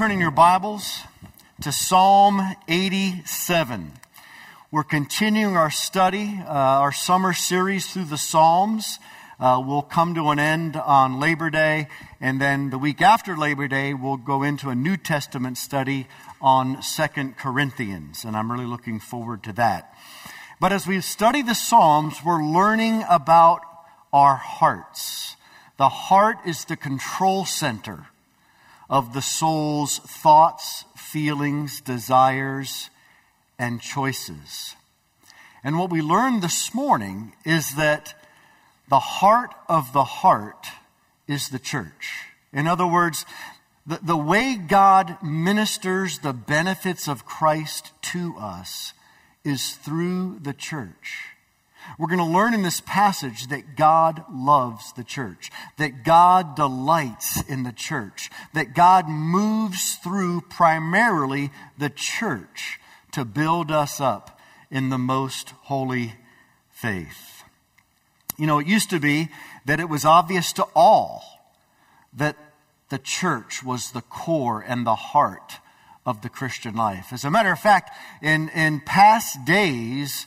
turn in your Bibles to Psalm 87. We're continuing our study, uh, our summer series through the Psalms. Uh, will come to an end on Labor Day, and then the week after Labor Day, we'll go into a New Testament study on Second Corinthians, and I'm really looking forward to that. But as we study the Psalms, we're learning about our hearts. The heart is the control center of the soul's thoughts, feelings, desires, and choices. And what we learned this morning is that the heart of the heart is the church. In other words, the, the way God ministers the benefits of Christ to us is through the church. We're going to learn in this passage that God loves the church, that God delights in the church, that God moves through primarily the church to build us up in the most holy faith. You know, it used to be that it was obvious to all that the church was the core and the heart of the Christian life. As a matter of fact, in, in past days,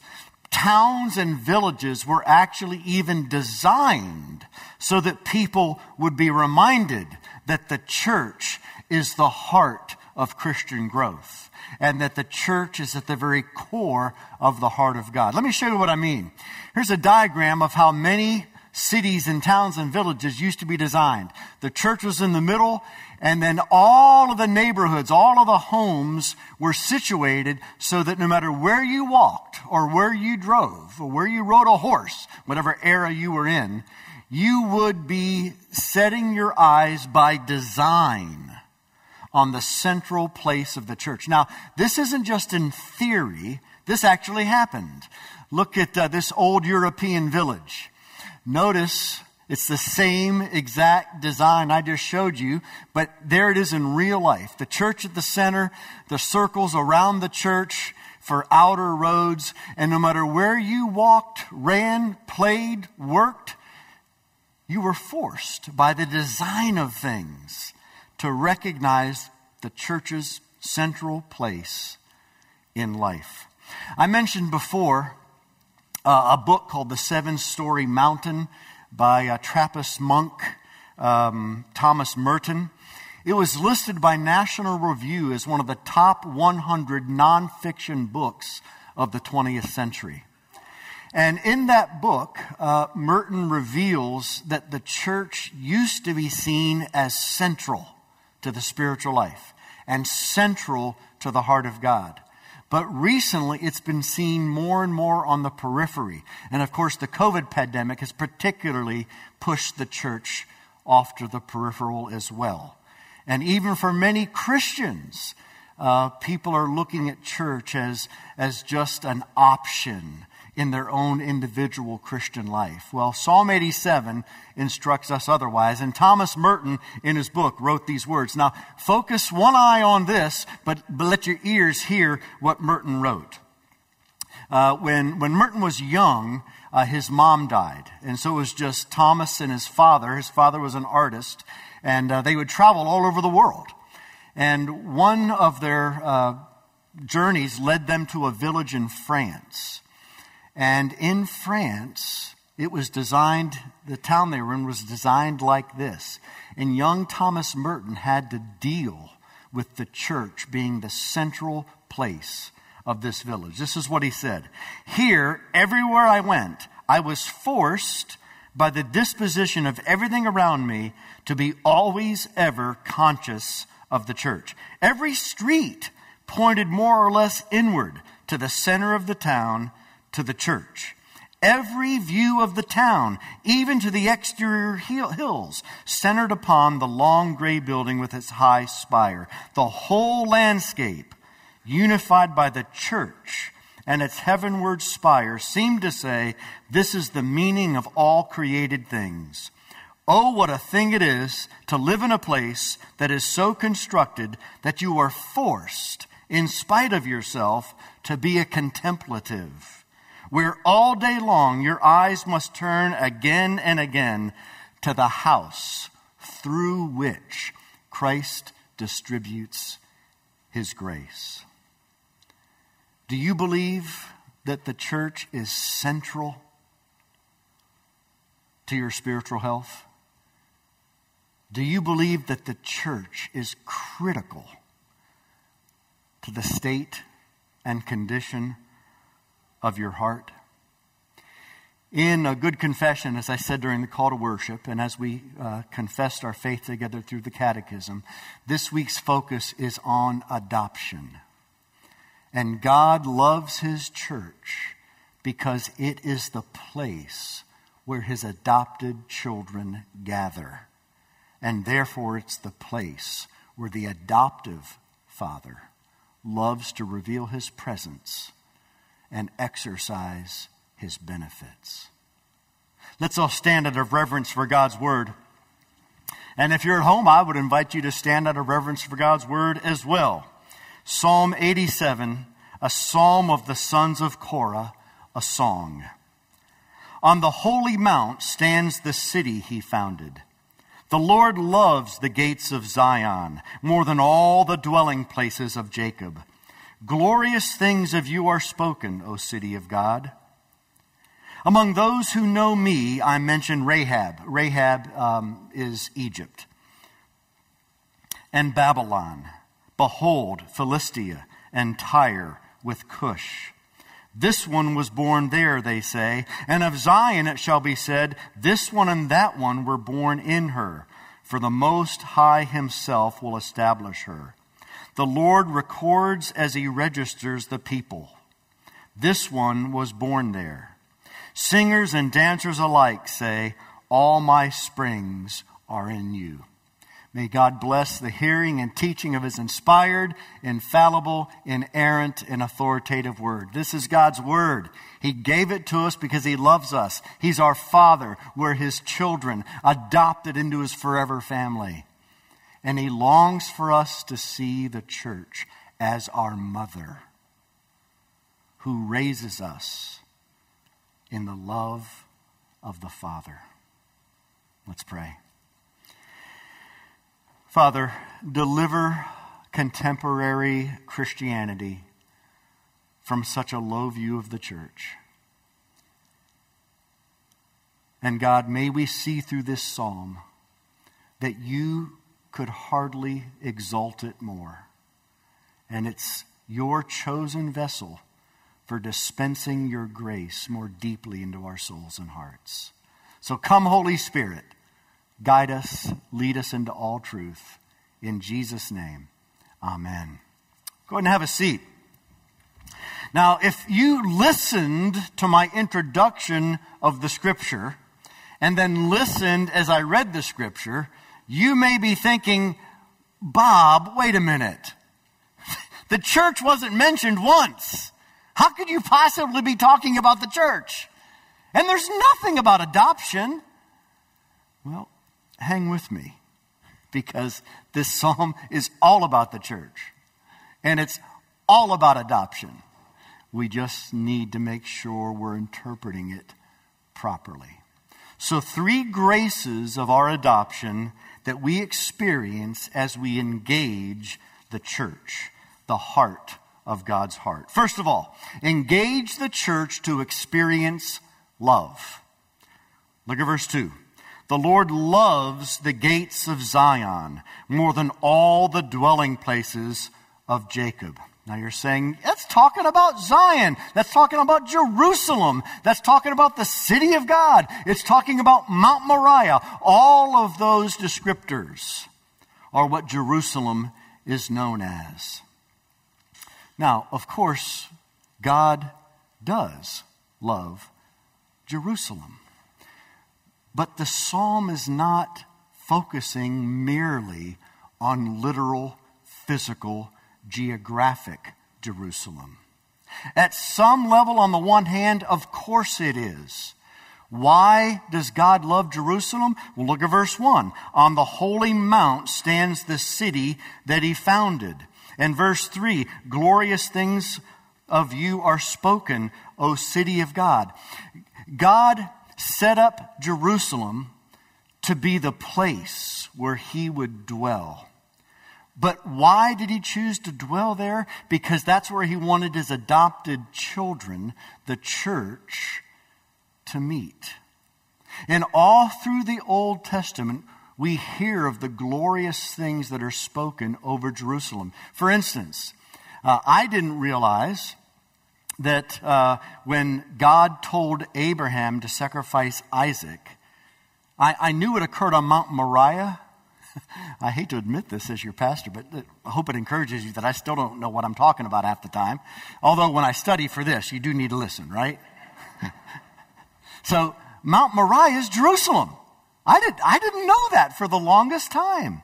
towns and villages were actually even designed so that people would be reminded that the church is the heart of Christian growth and that the church is at the very core of the heart of God. Let me show you what I mean. Here's a diagram of how many cities and towns and villages used to be designed. The church was in the middle, and then all of the neighborhoods, all of the homes were situated so that no matter where you walked or where you drove or where you rode a horse, whatever era you were in, you would be setting your eyes by design on the central place of the church. Now, this isn't just in theory, this actually happened. Look at uh, this old European village. Notice it's the same exact design I just showed you, but there it is in real life. The church at the center, the circles around the church for outer roads, and no matter where you walked, ran, played, worked, you were forced by the design of things to recognize the church's central place in life. I mentioned before uh, a book called The Seven Storey Mountain by a Trappist monk, um, Thomas Merton. It was listed by National Review as one of the top 100 nonfiction books of the 20th century. And in that book, uh, Merton reveals that the church used to be seen as central to the spiritual life and central to the heart of God. But recently, it's been seen more and more on the periphery. And of course, the COVID pandemic has particularly pushed the church off to the peripheral as well. And even for many Christians, uh, people are looking at church as, as just an option in their own individual Christian life. Well, Psalm 87 instructs us otherwise, and Thomas Merton in his book wrote these words. Now, focus one eye on this, but, but let your ears hear what Merton wrote. Uh, when, when Merton was young, uh, his mom died, and so it was just Thomas and his father. His father was an artist, and uh, they would travel all over the world. And one of their uh, journeys led them to a village in France. And in France, it was designed, the town they were in was designed like this. And young Thomas Merton had to deal with the church being the central place of this village. This is what he said Here, everywhere I went, I was forced by the disposition of everything around me to be always ever conscious of the church. Every street pointed more or less inward to the center of the town to the church. Every view of the town, even to the exterior hills, centered upon the long gray building with its high spire. The whole landscape, unified by the church and its heavenward spire, seemed to say, This is the meaning of all created things. Oh, what a thing it is to live in a place that is so constructed that you are forced, in spite of yourself, to be a contemplative where all day long your eyes must turn again and again to the house through which Christ distributes his grace. Do you believe that the church is central to your spiritual health? Do you believe that the church is critical to the state and condition of your heart? In a good confession, as I said during the call to worship, and as we uh, confessed our faith together through the catechism, this week's focus is on adoption. And God loves His church because it is the place where His adopted children gather. And therefore, it's the place where the adoptive Father loves to reveal His presence and exercise His benefits. Let's all stand out of reverence for God's Word. And if you're at home, I would invite you to stand out of reverence for God's Word as well. Psalm 87, a psalm of the sons of Korah, a song. On the holy mount stands the city he founded. The Lord loves the gates of Zion more than all the dwelling places of Jacob. Glorious things of you are spoken, O city of God. Among those who know me, I mention Rahab. Rahab um, is Egypt. And Babylon. Behold, Philistia and Tyre with Cush. This one was born there, they say, and of Zion it shall be said, This one and that one were born in her, for the Most High Himself will establish her. The Lord records as He registers the people. This one was born there. Singers and dancers alike say, All my springs are in you. May God bless the hearing and teaching of His inspired, infallible, inerrant, and authoritative Word. This is God's Word. He gave it to us because He loves us. He's our Father. We're His children, adopted into His forever family. And He longs for us to see the church as our mother who raises us in the love of the Father. Let's pray. Father, deliver contemporary Christianity from such a low view of the church. And God, may we see through this psalm that you could hardly exalt it more. And it's your chosen vessel for dispensing your grace more deeply into our souls and hearts. So come, Holy Spirit Guide us, lead us into all truth. In Jesus' name, amen. Go ahead and have a seat. Now, if you listened to my introduction of the scripture and then listened as I read the scripture, you may be thinking, Bob, wait a minute. the church wasn't mentioned once. How could you possibly be talking about the church? And there's nothing about adoption. Well, hang with me because this psalm is all about the church and it's all about adoption. We just need to make sure we're interpreting it properly. So, three graces of our adoption that we experience as we engage the church, the heart of God's heart. First of all, engage the church to experience love. Look at verse 2. The Lord loves the gates of Zion more than all the dwelling places of Jacob. Now you're saying, that's talking about Zion. That's talking about Jerusalem. That's talking about the city of God. It's talking about Mount Moriah. All of those descriptors are what Jerusalem is known as. Now, of course, God does love Jerusalem. But the psalm is not focusing merely on literal, physical, geographic Jerusalem. At some level, on the one hand, of course it is. Why does God love Jerusalem? Well, look at verse 1. On the holy mount stands the city that he founded. And verse 3 glorious things of you are spoken, O city of God. God set up Jerusalem to be the place where he would dwell. But why did he choose to dwell there? Because that's where he wanted his adopted children, the church, to meet. And all through the Old Testament, we hear of the glorious things that are spoken over Jerusalem. For instance, uh, I didn't realize that uh, when God told Abraham to sacrifice Isaac, I, I knew it occurred on Mount Moriah. I hate to admit this as your pastor, but I hope it encourages you that I still don't know what I'm talking about half the time. Although when I study for this, you do need to listen, right? so Mount Moriah is Jerusalem. I, did, I didn't know that for the longest time.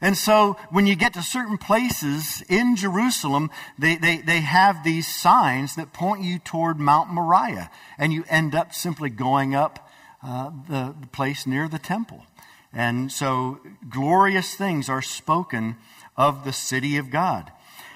And so when you get to certain places in Jerusalem, they, they, they have these signs that point you toward Mount Moriah. And you end up simply going up uh, the, the place near the temple. And so glorious things are spoken of the city of God.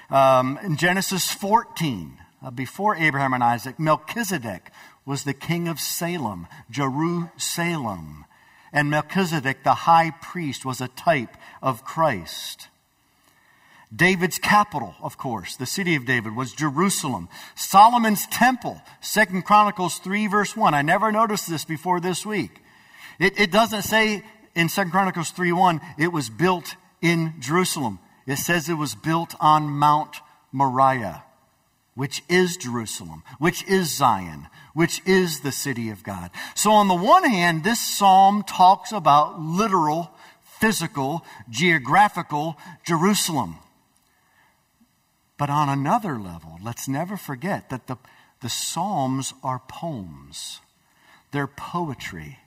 Um, in Genesis 14, uh, before Abraham and Isaac, Melchizedek was the king of Salem, Jerusalem. And Melchizedek, the high priest, was a type of Christ. David's capital, of course, the city of David, was Jerusalem. Solomon's temple, Second Chronicles 3, verse 1. I never noticed this before this week. It, it doesn't say in Second Chronicles 3, 1, it was built in Jerusalem. It says it was built on Mount Moriah, which is Jerusalem, which is Zion, which is the city of God. So, on the one hand, this psalm talks about literal, physical, geographical Jerusalem. But on another level, let's never forget that the, the Psalms are poems, they're poetry.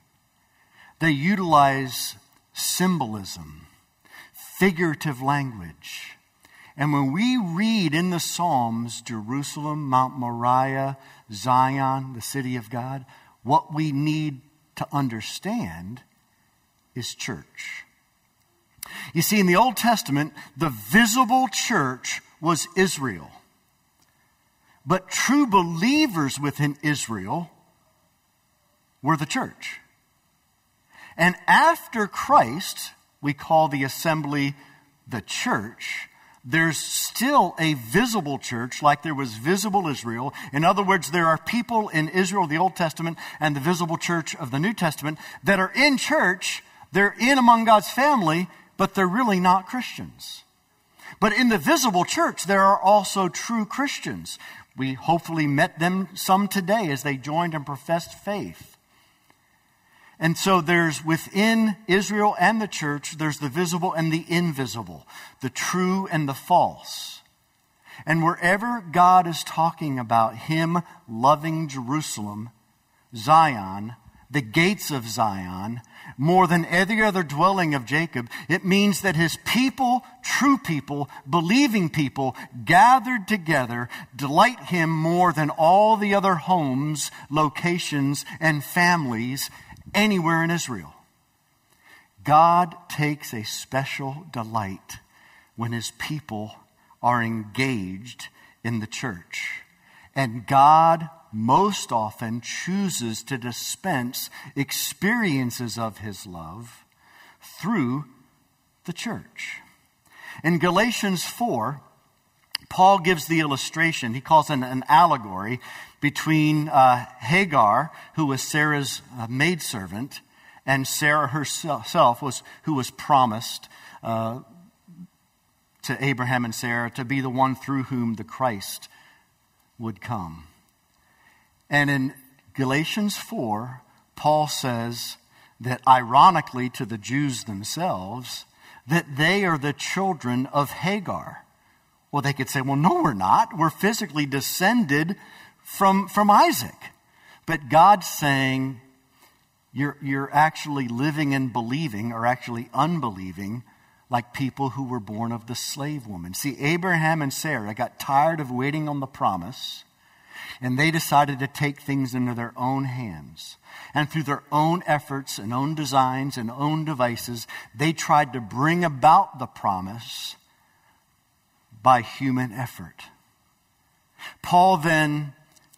They utilize symbolism, figurative language. And when we read in the Psalms Jerusalem, Mount Moriah, Zion, the city of God, what we need to understand is church. You see, in the Old Testament, the visible church was Israel. But true believers within Israel were the church. And after Christ, we call the assembly the church there's still a visible church like there was visible Israel. In other words, there are people in Israel, the Old Testament, and the visible church of the New Testament that are in church, they're in among God's family, but they're really not Christians. But in the visible church, there are also true Christians. We hopefully met them some today as they joined and professed faith. And so there's within Israel and the church, there's the visible and the invisible, the true and the false. And wherever God is talking about Him loving Jerusalem, Zion, the gates of Zion, more than every other dwelling of Jacob, it means that his people, true people, believing people, gathered together, delight him more than all the other homes, locations, and families anywhere in Israel. God takes a special delight when his people are engaged in the church. And God most often chooses to dispense experiences of his love through the church. In Galatians 4, Paul gives the illustration. He calls it an allegory between uh, Hagar, who was Sarah's uh, maidservant, and Sarah herself, was, who was promised uh, to Abraham and Sarah to be the one through whom the Christ would come. And in Galatians 4, Paul says that ironically to the Jews themselves, that they are the children of Hagar. Well, they could say, well, no, we're not. We're physically descended from, from Isaac. But God's saying, you're, you're actually living and believing, or actually unbelieving, like people who were born of the slave woman. See, Abraham and Sarah got tired of waiting on the promise, and they decided to take things into their own hands. And through their own efforts and own designs and own devices, they tried to bring about the promise by human effort. Paul then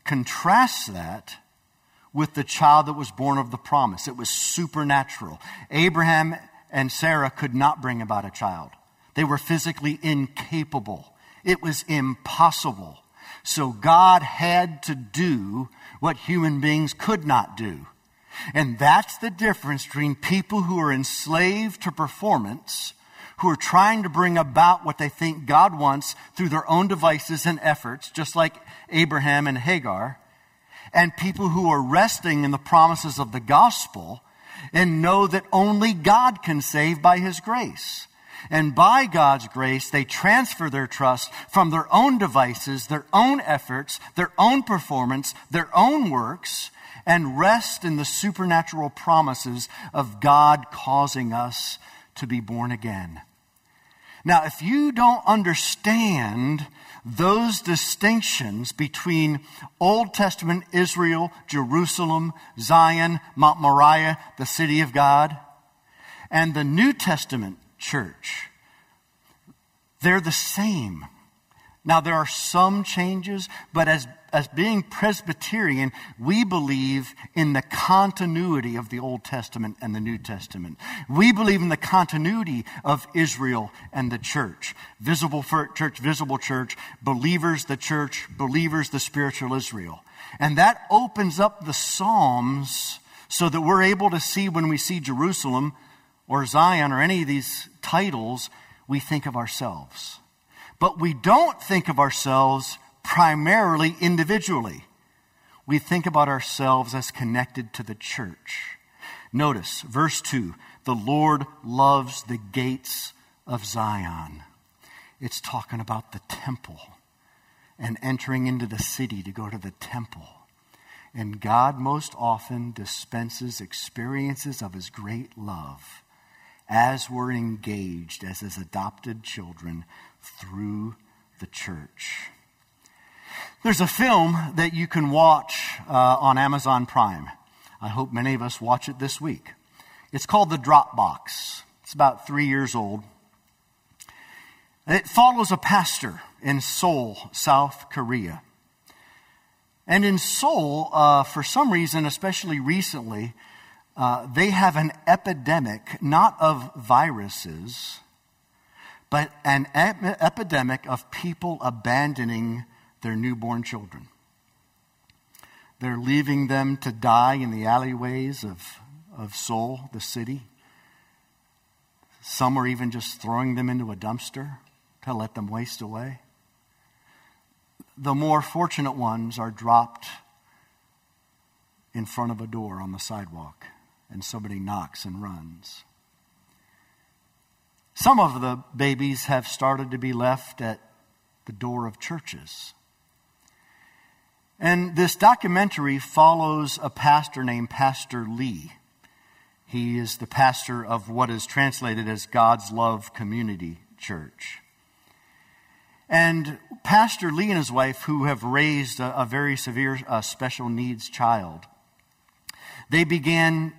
contrasts that with the child that was born of the promise. It was supernatural. Abraham and Sarah could not bring about a child. They were physically incapable. It was impossible. So God had to do what human beings could not do. And that's the difference between people who are enslaved to performance, who are trying to bring about what they think God wants through their own devices and efforts, just like Abraham and Hagar, and people who are resting in the promises of the gospel and know that only God can save by his grace. And by God's grace, they transfer their trust from their own devices, their own efforts, their own performance, their own works, and rest in the supernatural promises of God causing us to be born again. Now, if you don't understand those distinctions between Old Testament Israel, Jerusalem, Zion, Mount Moriah, the city of God, and the New Testament church, they're the same. Now, there are some changes, but as, as being Presbyterian, we believe in the continuity of the Old Testament and the New Testament. We believe in the continuity of Israel and the church. Visible church, visible church, believers, the church, believers, the spiritual Israel. And that opens up the Psalms so that we're able to see when we see Jerusalem or Zion or any of these titles, we think of ourselves. But we don't think of ourselves primarily individually. We think about ourselves as connected to the church. Notice verse 2 the Lord loves the gates of Zion. It's talking about the temple and entering into the city to go to the temple. And God most often dispenses experiences of his great love as we're engaged as his adopted children through the church. There's a film that you can watch uh, on Amazon Prime. I hope many of us watch it this week. It's called The Dropbox. It's about three years old. It follows a pastor in Seoul, South Korea. And in Seoul, uh, for some reason, especially recently, uh, they have an epidemic, not of viruses, but an ep- epidemic of people abandoning their newborn children. They're leaving them to die in the alleyways of, of Seoul, the city. Some are even just throwing them into a dumpster to let them waste away. The more fortunate ones are dropped in front of a door on the sidewalk and somebody knocks and runs. Some of the babies have started to be left at the door of churches. And this documentary follows a pastor named Pastor Lee. He is the pastor of what is translated as God's Love Community Church. And Pastor Lee and his wife, who have raised a, a very severe uh, special needs child, they began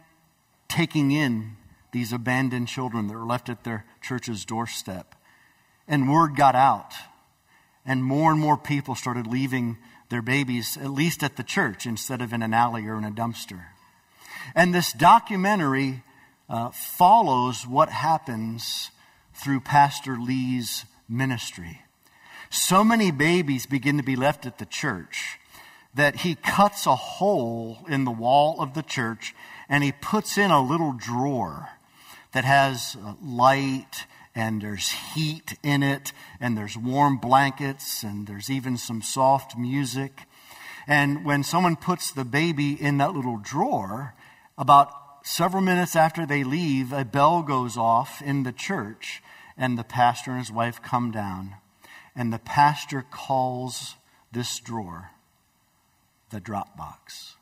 taking in these abandoned children that were left at their church's doorstep. And word got out. And more and more people started leaving their babies, at least at the church, instead of in an alley or in a dumpster. And this documentary uh, follows what happens through Pastor Lee's ministry. So many babies begin to be left at the church that he cuts a hole in the wall of the church and he puts in a little drawer that has uh, light and there's heat in it and there's warm blankets and there's even some soft music. And when someone puts the baby in that little drawer, about several minutes after they leave, a bell goes off in the church and the pastor and his wife come down. And the pastor calls this drawer the drop box.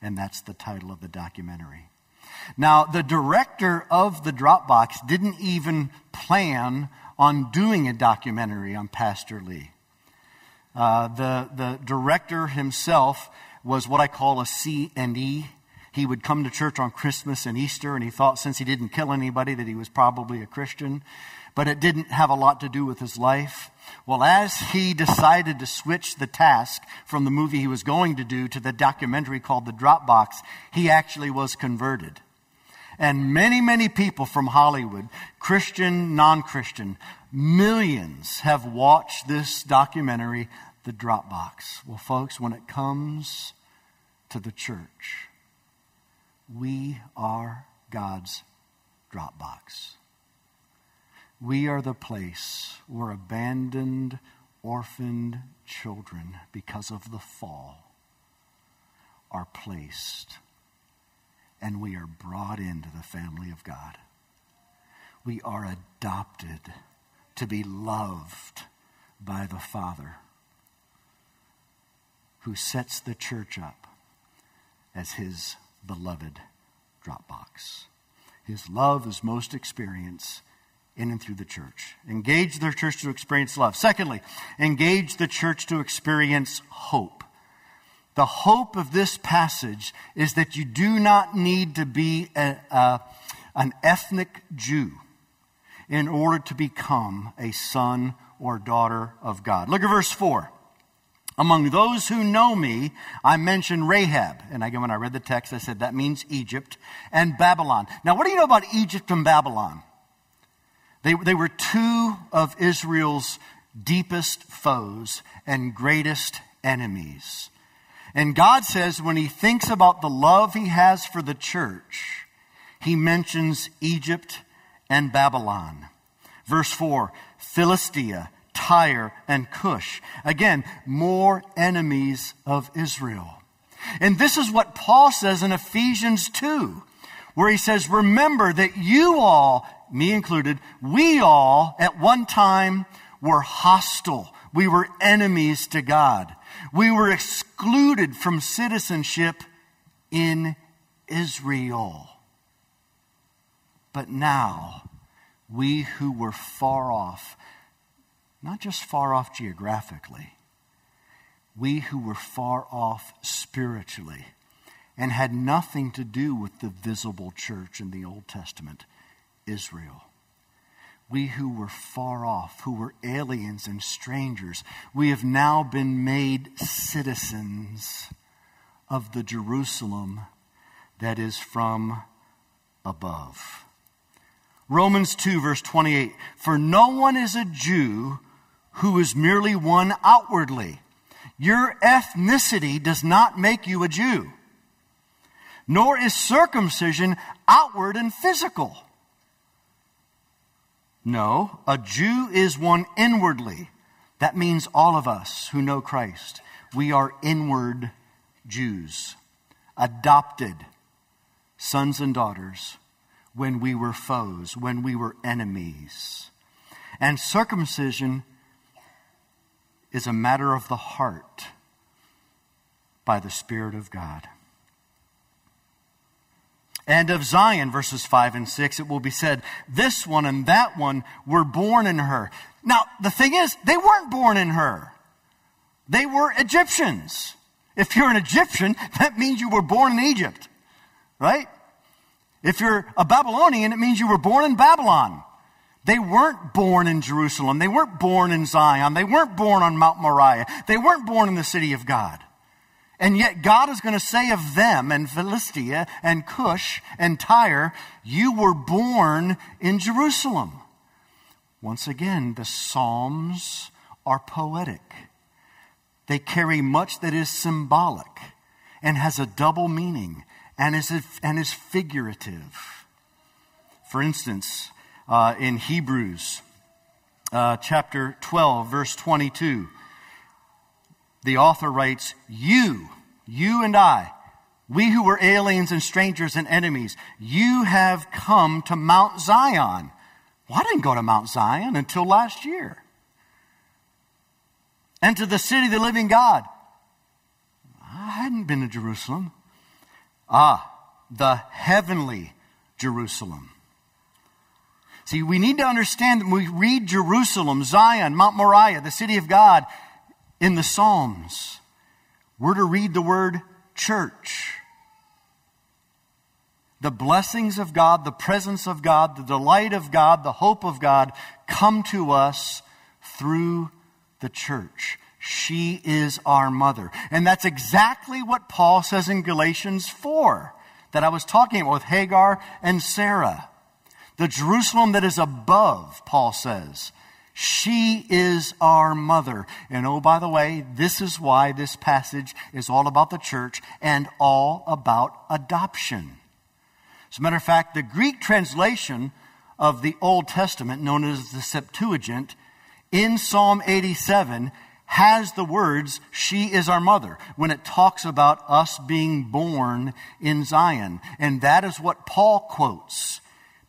And that's the title of the documentary. Now, the director of the Dropbox didn't even plan on doing a documentary on Pastor Lee. Uh, the, the director himself was what I call a C and E. He would come to church on Christmas and Easter, and he thought since he didn't kill anybody that he was probably a Christian but it didn't have a lot to do with his life. Well, as he decided to switch the task from the movie he was going to do to the documentary called The Dropbox, he actually was converted. And many, many people from Hollywood Christian, non Christian. Millions have watched this documentary, The Dropbox. Well, folks, when it comes to the church, we are God's Dropbox. We are the place where abandoned, orphaned children, because of the fall, are placed and we are brought into the family of God. We are adopted to be loved by the Father who sets the church up as his beloved Dropbox. His love is most experienced in and through the church. Engage the church to experience love. Secondly, engage the church to experience hope. The hope of this passage is that you do not need to be a, a, an ethnic Jew in order to become a son or daughter of God. Look at verse 4. Among those who know me, I mentioned Rahab. And again, when I read the text, I said that means Egypt and Babylon. Now, what do you know about Egypt and Babylon? They, they were two of Israel's deepest foes and greatest enemies. And God says when he thinks about the love he has for the church, he mentions Egypt and Babylon. Verse 4 Philistia, Tyre, and Cush. Again, more enemies of Israel. And this is what Paul says in Ephesians 2, where he says, Remember that you all, me included, we all at one time were hostile. We were enemies to God. We were excluded from citizenship in Israel. But now, we who were far off, not just far off geographically, we who were far off spiritually and had nothing to do with the visible church in the Old Testament, Israel we who were far off, who were aliens and strangers, we have now been made citizens of the Jerusalem that is from above. Romans 2, verse 28 For no one is a Jew who is merely one outwardly. Your ethnicity does not make you a Jew, nor is circumcision outward and physical. No, a Jew is one inwardly. That means all of us who know Christ. We are inward Jews, adopted sons and daughters when we were foes, when we were enemies. And circumcision is a matter of the heart by the Spirit of God. And of Zion, verses 5 and 6, it will be said, This one and that one were born in her. Now, the thing is, they weren't born in her. They were Egyptians. If you're an Egyptian, that means you were born in Egypt, right? If you're a Babylonian, it means you were born in Babylon. They weren't born in Jerusalem. They weren't born in Zion. They weren't born on Mount Moriah. They weren't born in the city of God. And yet God is going to say of them and Philistia and Cush and Tyre, you were born in Jerusalem. Once again, the Psalms are poetic. They carry much that is symbolic and has a double meaning and is, and is figurative. For instance, uh, in Hebrews uh, chapter 12, verse 22, the author writes, You, you and I, we who were aliens and strangers and enemies, you have come to Mount Zion. Well, I didn't go to Mount Zion until last year. And to the city of the living God. I hadn't been to Jerusalem. Ah, the heavenly Jerusalem. See, we need to understand that when we read Jerusalem, Zion, Mount Moriah, the city of God, in the Psalms, we're to read the word church. The blessings of God, the presence of God, the delight of God, the hope of God come to us through the church. She is our mother. And that's exactly what Paul says in Galatians 4 that I was talking about with Hagar and Sarah. The Jerusalem that is above, Paul says. She is our mother. And oh, by the way, this is why this passage is all about the church and all about adoption. As a matter of fact, the Greek translation of the Old Testament, known as the Septuagint, in Psalm 87 has the words, She is our mother, when it talks about us being born in Zion. And that is what Paul quotes.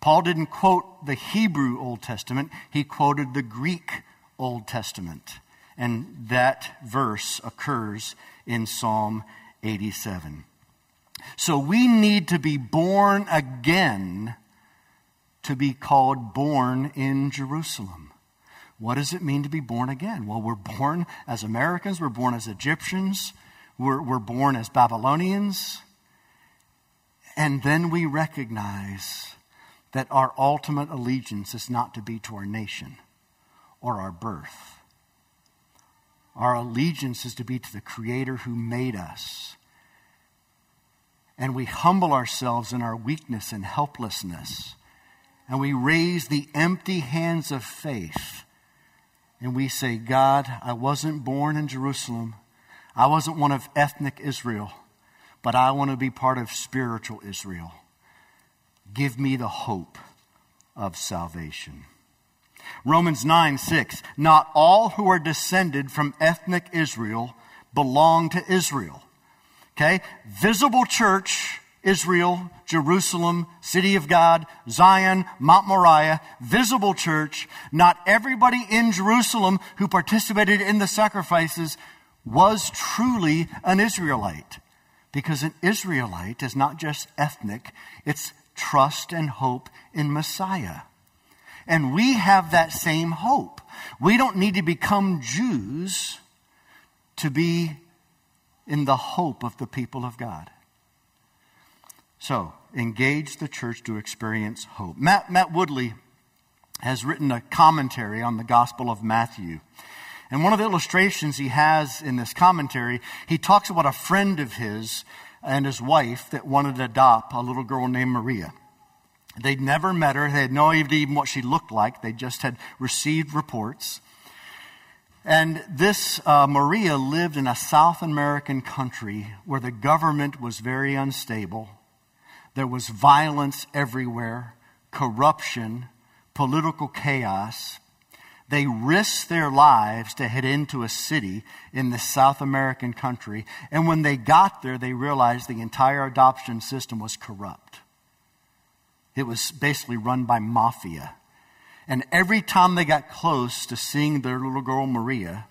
Paul didn't quote the Hebrew Old Testament, he quoted the Greek Old Testament. And that verse occurs in Psalm 87. So we need to be born again to be called born in Jerusalem. What does it mean to be born again? Well, we're born as Americans, we're born as Egyptians, we're, we're born as Babylonians. And then we recognize that our ultimate allegiance is not to be to our nation or our birth. Our allegiance is to be to the Creator who made us. And we humble ourselves in our weakness and helplessness. And we raise the empty hands of faith and we say, God, I wasn't born in Jerusalem. I wasn't one of ethnic Israel, but I want to be part of spiritual Israel. Give me the hope of salvation. Romans 9 6. Not all who are descended from ethnic Israel belong to Israel. Okay? Visible church Israel, Jerusalem, City of God, Zion, Mount Moriah, visible church. Not everybody in Jerusalem who participated in the sacrifices was truly an Israelite. Because an Israelite is not just ethnic, it's trust and hope in Messiah. And we have that same hope. We don't need to become Jews to be in the hope of the people of God. So, engage the church to experience hope. Matt, Matt Woodley has written a commentary on the Gospel of Matthew. And one of the illustrations he has in this commentary, he talks about a friend of his and his wife that wanted to adopt a little girl named Maria. They'd never met her. They had no idea even what she looked like. They just had received reports. And this uh, Maria lived in a South American country where the government was very unstable there was violence everywhere, corruption, political chaos. They risked their lives to head into a city in the South American country. And when they got there, they realized the entire adoption system was corrupt. It was basically run by mafia. And every time they got close to seeing their little girl Maria,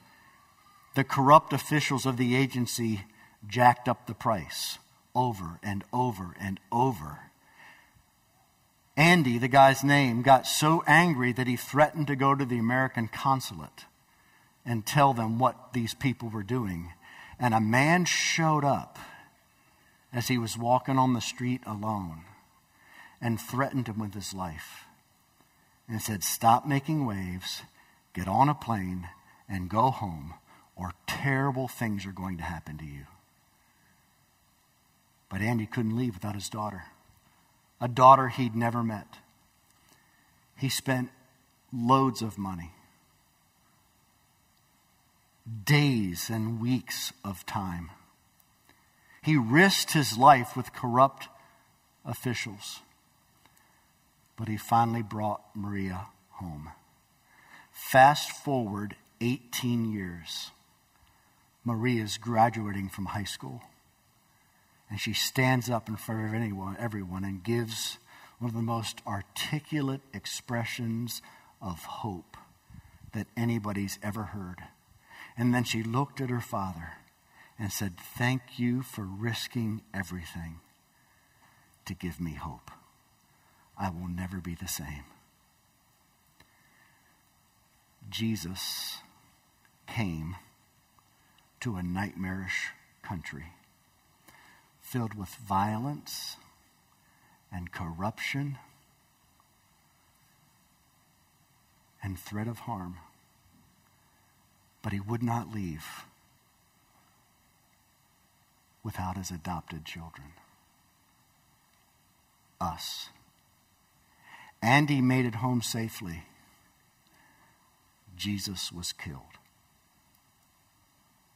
the corrupt officials of the agency jacked up the price over and over and over. Andy, the guy's name, got so angry that he threatened to go to the American consulate and tell them what these people were doing. And a man showed up as he was walking on the street alone and threatened him with his life and said, Stop making waves, get on a plane, and go home, or terrible things are going to happen to you. But Andy couldn't leave without his daughter, a daughter he'd never met. He spent loads of money, days and weeks of time. He risked his life with corrupt officials, but he finally brought Maria home. Fast forward 18 years. Maria's graduating from high school. And she stands up in front of anyone, everyone and gives one of the most articulate expressions of hope that anybody's ever heard. And then she looked at her father and said, Thank you for risking everything to give me hope. I will never be the same. Jesus came to a nightmarish country filled with violence and corruption and threat of harm. But he would not leave without his adopted children. Us. And he made it home safely. Jesus was killed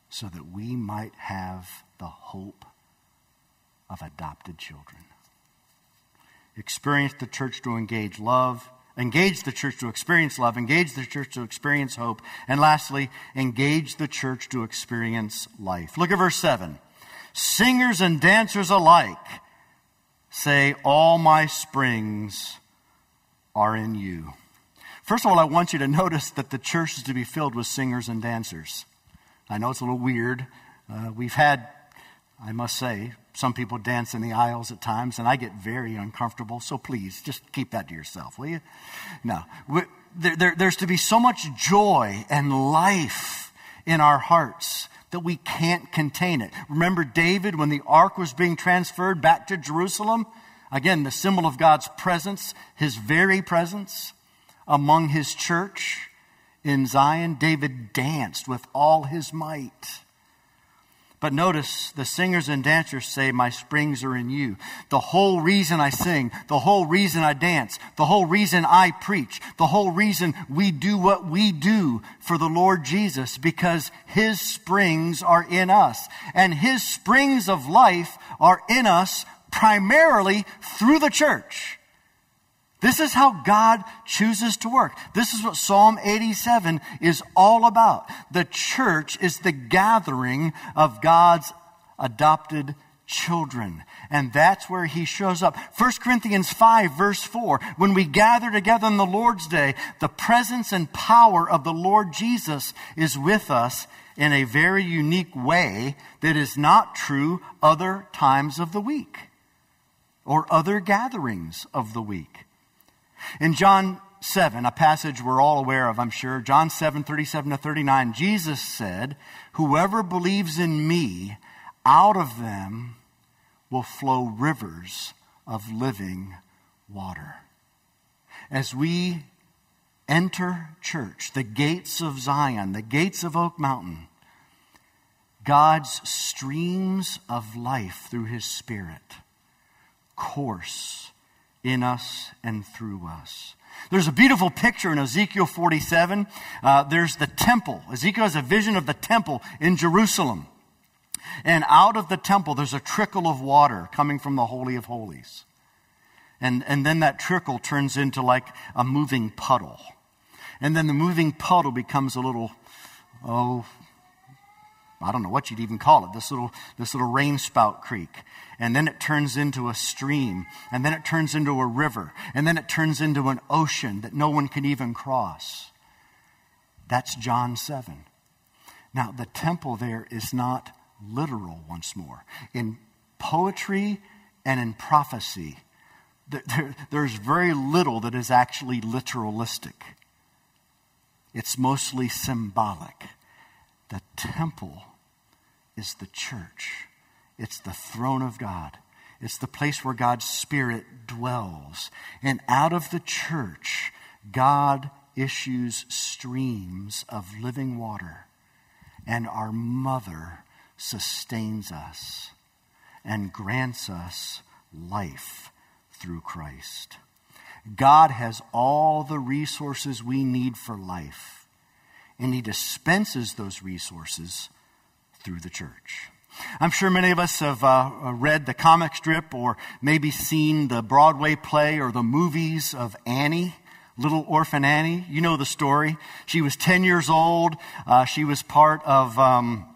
so that we might have the hope of adopted children. Experience the church to engage love, engage the church to experience love, engage the church to experience hope, and lastly, engage the church to experience life. Look at verse 7. Singers and dancers alike say, All my springs are in you. First of all, I want you to notice that the church is to be filled with singers and dancers. I know it's a little weird. Uh, we've had, I must say, some people dance in the aisles at times, and I get very uncomfortable. So please, just keep that to yourself, will you? No. There, there, there's to be so much joy and life in our hearts that we can't contain it. Remember David when the ark was being transferred back to Jerusalem? Again, the symbol of God's presence, his very presence among his church in Zion. David danced with all his might. But notice the singers and dancers say, My springs are in you. The whole reason I sing, the whole reason I dance, the whole reason I preach, the whole reason we do what we do for the Lord Jesus, because His springs are in us. And His springs of life are in us primarily through the church. This is how God chooses to work. This is what Psalm 87 is all about. The church is the gathering of God's adopted children. And that's where he shows up. 1 Corinthians 5 verse 4. When we gather together on the Lord's day, the presence and power of the Lord Jesus is with us in a very unique way that is not true other times of the week or other gatherings of the week. In John 7, a passage we're all aware of, I'm sure, John 7, 37 to 39, Jesus said, Whoever believes in me, out of them will flow rivers of living water. As we enter church, the gates of Zion, the gates of Oak Mountain, God's streams of life through his Spirit course in us and through us. There's a beautiful picture in Ezekiel 47. Uh, there's the temple. Ezekiel has a vision of the temple in Jerusalem. And out of the temple, there's a trickle of water coming from the Holy of Holies. And, and then that trickle turns into like a moving puddle. And then the moving puddle becomes a little, oh, I don't know what you'd even call it, this little, this little rain spout creek. And then it turns into a stream. And then it turns into a river. And then it turns into an ocean that no one can even cross. That's John 7. Now, the temple there is not literal once more. In poetry and in prophecy, there, there's very little that is actually literalistic. It's mostly symbolic. The temple is the church, it's the throne of God. It's the place where God's Spirit dwells. And out of the church, God issues streams of living water. And our mother sustains us and grants us life through Christ. God has all the resources we need for life, and He dispenses those resources through the church. I'm sure many of us have uh, read the comic strip or maybe seen the Broadway play or the movies of Annie. Little Orphan Annie, you know the story. She was 10 years old. Uh, she was part of um,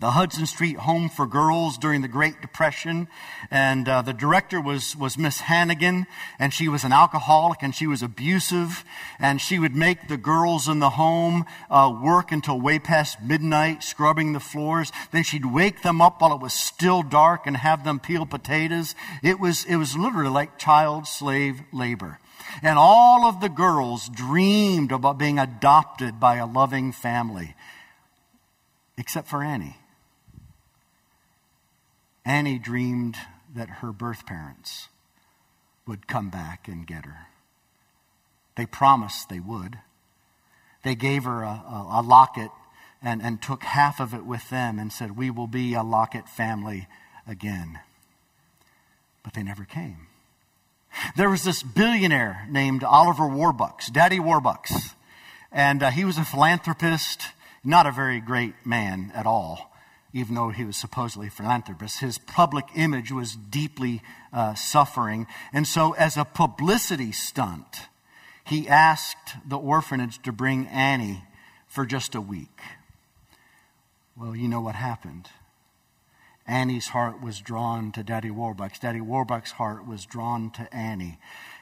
the Hudson Street Home for Girls during the Great Depression. And uh, the director was, was Miss Hannigan, and she was an alcoholic and she was abusive. And she would make the girls in the home uh, work until way past midnight, scrubbing the floors. Then she'd wake them up while it was still dark and have them peel potatoes. It was, it was literally like child slave labor. And all of the girls dreamed about being adopted by a loving family, except for Annie. Annie dreamed that her birth parents would come back and get her. They promised they would. They gave her a, a, a locket and, and took half of it with them and said, We will be a locket family again. But they never came. There was this billionaire named Oliver Warbucks, Daddy Warbucks. And uh, he was a philanthropist, not a very great man at all, even though he was supposedly a philanthropist. His public image was deeply uh, suffering. And so, as a publicity stunt, he asked the orphanage to bring Annie for just a week. Well, you know what happened. Annie's heart was drawn to Daddy Warbucks. Daddy Warbucks' heart was drawn to Annie.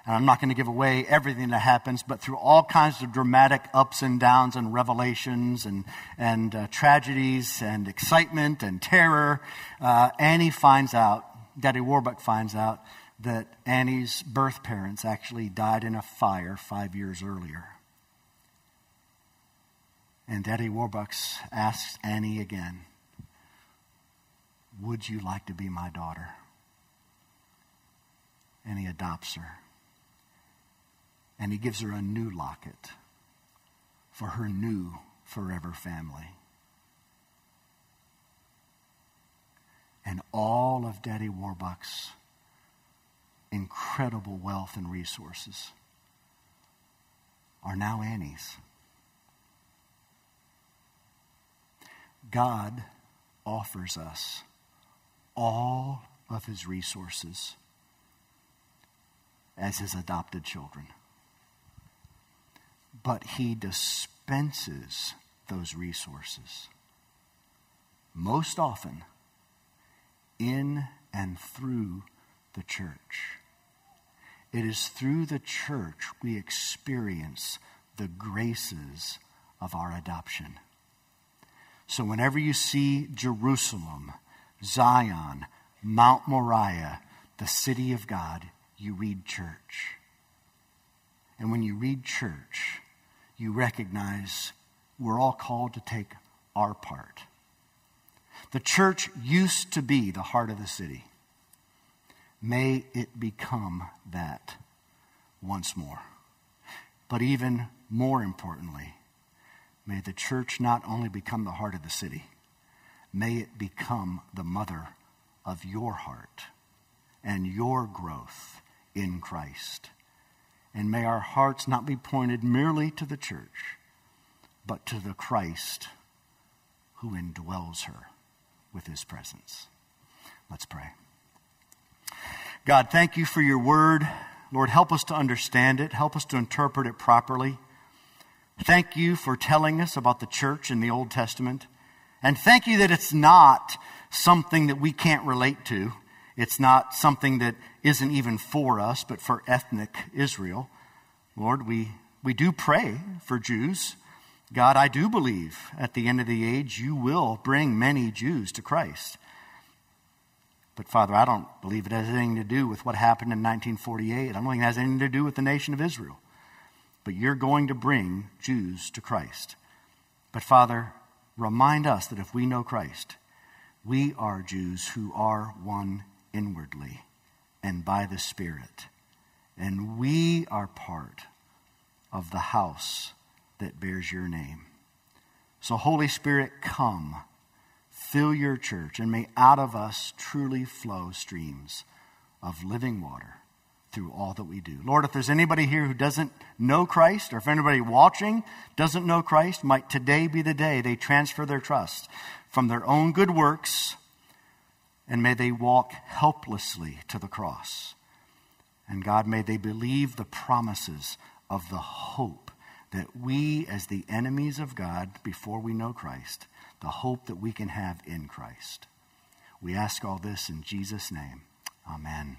And I'm not going to give away everything that happens, but through all kinds of dramatic ups and downs and revelations and, and uh, tragedies and excitement and terror, uh, Annie finds out, Daddy Warbuck finds out, that Annie's birth parents actually died in a fire five years earlier. And Daddy Warbucks asks Annie again, Would you like to be my daughter? And he adopts her. And he gives her a new locket for her new forever family. And all of Daddy Warbucks' incredible wealth and resources are now Annie's. God offers us all of his resources as his adopted children. But he dispenses those resources most often in and through the church. It is through the church we experience the graces of our adoption. So, whenever you see Jerusalem, Zion, Mount Moriah, the city of God, you read church. And when you read church, you recognize we're all called to take our part. The church used to be the heart of the city. May it become that once more. But even more importantly, may the church not only become the heart of the city, may it become the mother of your heart and your growth in Christ. And may our hearts not be pointed merely to the church, but to the Christ who indwells her with his presence. Let's pray. God, thank you for your word. Lord, help us to understand it, help us to interpret it properly. Thank you for telling us about the church in the Old Testament. And thank you that it's not something that we can't relate to. It's not something that isn't even for us, but for ethnic Israel. Lord, we, we do pray for Jews. God, I do believe at the end of the age you will bring many Jews to Christ. But Father, I don't believe it has anything to do with what happened in 1948. I don't think it has anything to do with the nation of Israel. But you're going to bring Jews to Christ. But Father, remind us that if we know Christ, we are Jews who are one inwardly and by the Spirit. And we are part of the house that bears your name. So, Holy Spirit, come Fill your church, and may out of us truly flow streams of living water through all that we do. Lord, if there's anybody here who doesn't know Christ, or if anybody watching doesn't know Christ, might today be the day they transfer their trust from their own good works, and may they walk helplessly to the cross. And God, may they believe the promises of the hope that we, as the enemies of God before we know Christ, the hope that we can have in Christ. We ask all this in Jesus' name. Amen.